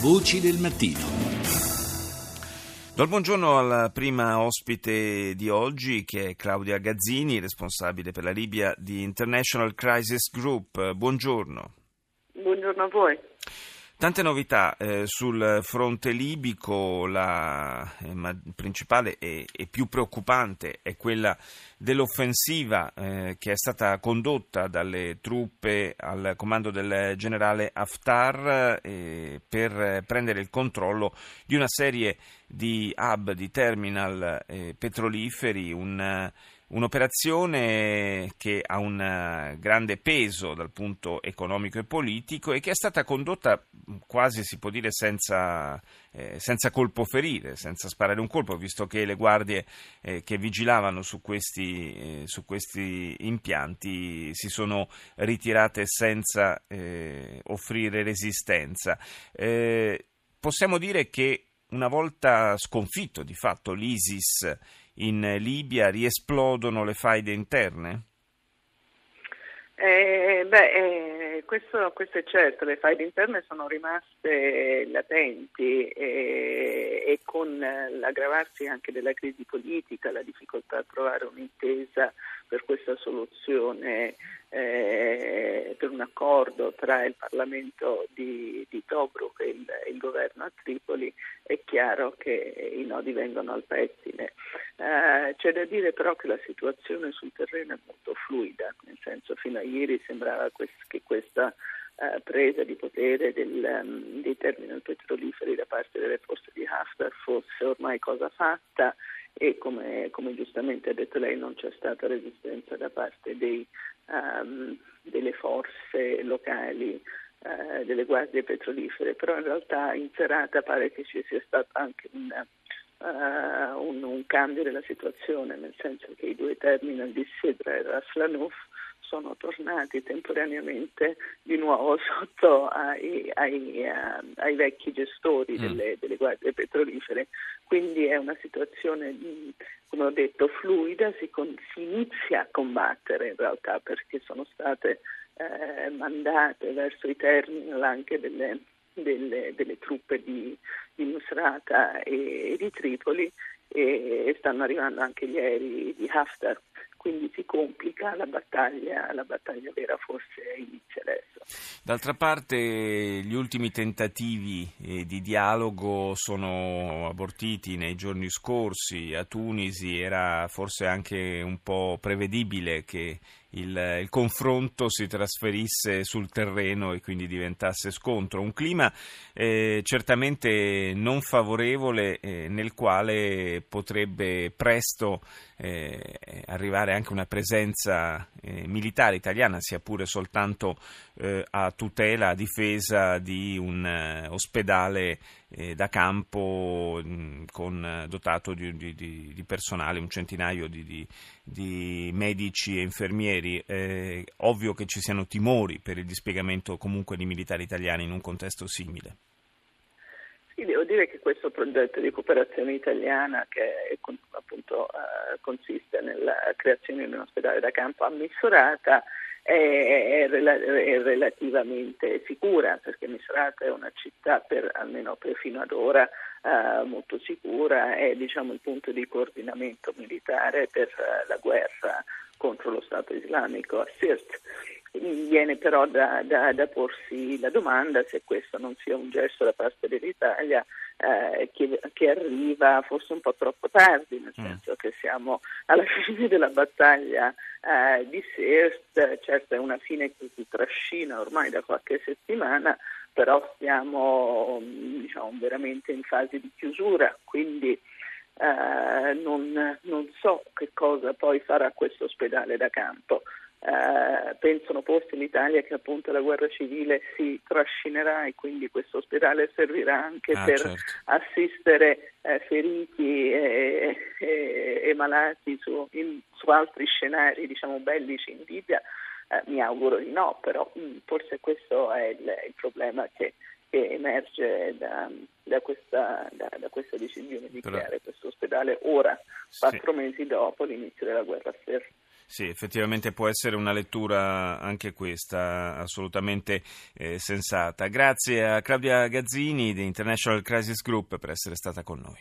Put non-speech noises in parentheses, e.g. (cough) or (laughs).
Voci del mattino. Do il buongiorno alla prima ospite di oggi che è Claudia Gazzini, responsabile per la Libia di International Crisis Group. Buongiorno. Buongiorno a voi. Tante novità eh, sul fronte libico, la eh, principale e, e, più preoccupante è quella dell'offensiva eh, che è stata condotta dalle truppe al comando del generale Haftar eh, per prendere il controllo di una serie di hub, di terminal eh, petroliferi, un Un'operazione che ha un eh, grande peso dal punto economico e politico e che è stata condotta quasi si può dire senza, eh, senza colpo ferire, senza sparare un colpo, visto che le guardie eh, che vigilavano su questi, eh, su questi, impianti si sono ritirate senza eh, offrire resistenza. Eh, possiamo dire che una volta sconfitto di fatto l'ISIS in Libia riesplodono le faide interne? Eh, beh, eh, questo, questo, è certo, le faide interne sono rimaste latenti e, e con l'aggravarsi anche della crisi politica, la difficoltà a trovare un'intesa per questa soluzione, eh, per un accordo tra il Parlamento di, di Tobruk e il, il, governo a Tripoli, è chiaro che i nodi vengono al pettine. C'è da dire però che la situazione sul terreno è molto fluida, nel senso fino a ieri sembrava che questa eh, presa di potere del, um, dei terminal petroliferi da parte delle forze di Haftar fosse ormai cosa fatta e come, come, giustamente ha detto lei non c'è stata resistenza da parte dei, um, delle forze locali, uh, delle guardie petrolifere, però in realtà in serata pare che ci sia stato anche un, uh, un, un cambio della situazione, nel senso che i due terminal di Sidra e Raslanuf sono tornati temporaneamente di nuovo (laughs) sotto ai, ai, uh, ai vecchi gestori mm. delle, delle, guardie petrolifere. Quindi è una situazione, come ho detto, fluida, si, con, si inizia a combattere in realtà perché sono state eh, mandate verso i terminal anche delle, delle, delle truppe di, di Nusrata e, e di Tripoli e, stanno arrivando anche gli aerei di Haftar quindi si complica la battaglia, la battaglia vera forse inizia adesso. D'altra parte gli ultimi tentativi eh, di dialogo sono abortiti nei giorni scorsi, a Tunisi era forse anche un po' prevedibile che il, il, confronto si trasferisse sul terreno e quindi diventasse scontro. Un clima eh, certamente non favorevole eh, nel quale potrebbe presto eh, arrivare anche una presenza eh, militare italiana, sia pure soltanto eh, a tutela, a difesa di un eh, da campo mh, mm, con, dotato di, di, di, personale, un centinaio di, di medici e infermieri. Eh, ovvio che ci siano timori per il dispiegamento comunque di militari italiani in un contesto simile. Sì, devo dire che questo progetto di cooperazione italiana, che appunto eh, consiste nella creazione di un ospedale da campo a Misurata, è, è, è, relativamente sicura perché Misrata è una città, per, almeno per fino ad ora, eh, molto sicura, è diciamo, il punto di coordinamento militare per eh, la guerra contro lo Stato islamico a Sirt. Viene però da, da, da, porsi la domanda se questo non sia un gesto da parte dell'Italia eh, che, che, arriva forse un po' troppo tardi, nel mm. senso che siamo alla (laughs) fine della battaglia eh, di Sirst, certo è una fine che si trascina ormai da qualche settimana, però siamo diciamo, veramente in fase di chiusura, quindi eh, non, non so che cosa poi farà questo ospedale da campo. Eh, pensano forse in Italia che appunto la guerra civile si trascinerà e quindi questo ospedale servirà anche ah, per certo. assistere eh, feriti e, e, malati su, in, su, altri scenari diciamo bellici in Libia. Eh, mi auguro di no, però mh, mm, forse questo è il, il problema che, che emerge da, da, questa, da, da, questa, decisione di Però... creare questo ospedale ora, quattro sì. mesi dopo l'inizio della guerra stessa. Sì, effettivamente può essere una lettura anche questa assolutamente eh, sensata. Grazie a Claudia Gazzini di International Crisis Group per essere stata con noi.